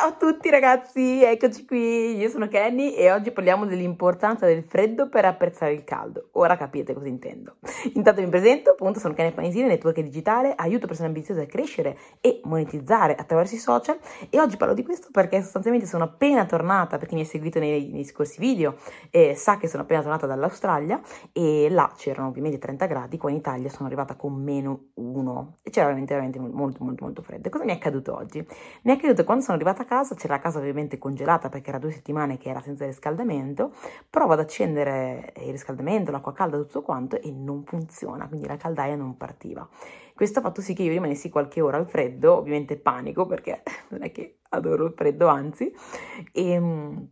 Ciao a tutti ragazzi, eccoci qui, io sono Kenny e oggi parliamo dell'importanza del freddo per apprezzare il caldo. Ora capite cosa intendo. Intanto mi presento, appunto sono Kenny Panisini, network digitale, aiuto persone ambiziose a crescere e monetizzare attraverso i social e oggi parlo di questo perché sostanzialmente sono appena tornata, per chi mi ha seguito nei, nei scorsi video eh, sa che sono appena tornata dall'Australia e là c'erano ovviamente 30 gradi, qua in Italia sono arrivata con meno 1 e c'era veramente, veramente molto molto molto freddo. E cosa mi è accaduto oggi? Mi è accaduto quando sono arrivata a casa, c'era la casa ovviamente congelata perché era due settimane che era senza riscaldamento, provo ad accendere il riscaldamento, l'acqua calda, tutto quanto e non funziona, quindi la caldaia non partiva. Questo ha fatto sì che io rimanessi qualche ora al freddo, ovviamente panico perché non è che adoro il freddo, anzi, e ehm,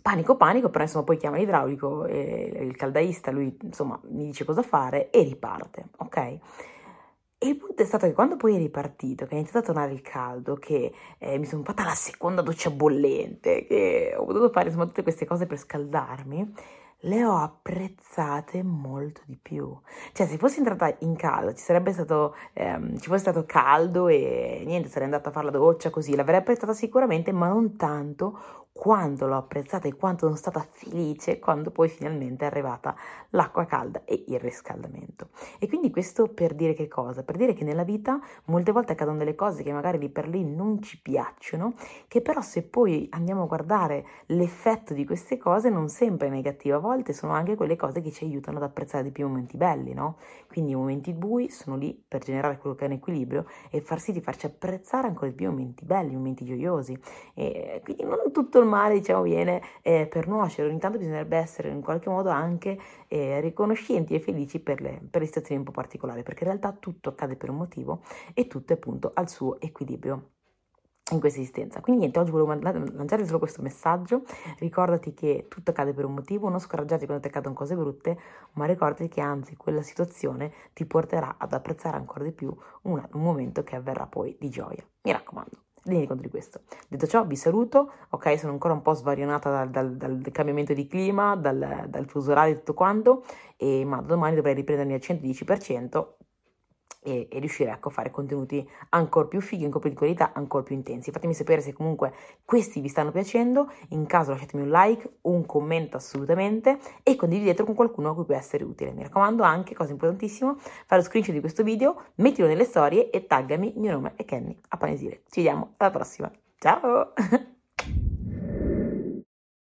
panico panico, però insomma poi chiama l'idraulico, il caldaista, lui insomma mi dice cosa fare e riparte, ok? E il punto è stato che quando poi è ripartito, che è iniziato a tornare il caldo, che eh, mi sono fatta la seconda doccia bollente, che ho potuto fare insomma tutte queste cose per scaldarmi, le ho apprezzate molto di più. Cioè, se fossi entrata in caldo, ci sarebbe stato, ehm, ci fosse stato caldo e niente, sarei andata a fare la doccia così, l'avrei apprezzata sicuramente, ma non tanto quanto l'ho apprezzata e quanto sono stata felice quando poi finalmente è arrivata l'acqua calda e il riscaldamento. E quindi questo per dire che cosa? Per dire che nella vita molte volte accadono delle cose che magari lì per lì non ci piacciono, che però se poi andiamo a guardare l'effetto di queste cose non sempre è negativo, volte sono anche quelle cose che ci aiutano ad apprezzare di più i momenti belli, no? Quindi i momenti bui sono lì per generare quello che è un equilibrio e far sì di farci apprezzare ancora di più i momenti belli, i momenti gioiosi. E quindi non tutto il male diciamo viene eh, per nuocere, ogni tanto bisognerebbe essere in qualche modo anche eh, riconoscenti e felici per le, per le situazioni un po' particolari, perché in realtà tutto accade per un motivo e tutto è appunto al suo equilibrio in questa esistenza. Quindi niente, oggi volevo lanciare solo questo messaggio, ricordati che tutto accade per un motivo, non scoraggiarti quando ti accadono cose brutte, ma ricordati che anzi quella situazione ti porterà ad apprezzare ancora di più una, un momento che avverrà poi di gioia. Mi raccomando renditi conto di questo. Detto ciò, vi saluto, ok, sono ancora un po' svarionata dal, dal, dal cambiamento di clima, dal, dal fuso orario e tutto quanto, e, ma domani dovrei riprendermi al 110%, e, e riuscire ecco, a fare contenuti ancora più fighi, ancora più di qualità, ancora più intensi. Fatemi sapere se comunque questi vi stanno piacendo, in caso lasciatemi un like, un commento assolutamente e condividetelo con qualcuno a cui può essere utile. Mi raccomando anche, cosa importantissima, fare lo screenshot di questo video, mettilo nelle storie e taggami, il mio nome è Kenny a Panesile. Ci vediamo alla prossima, ciao!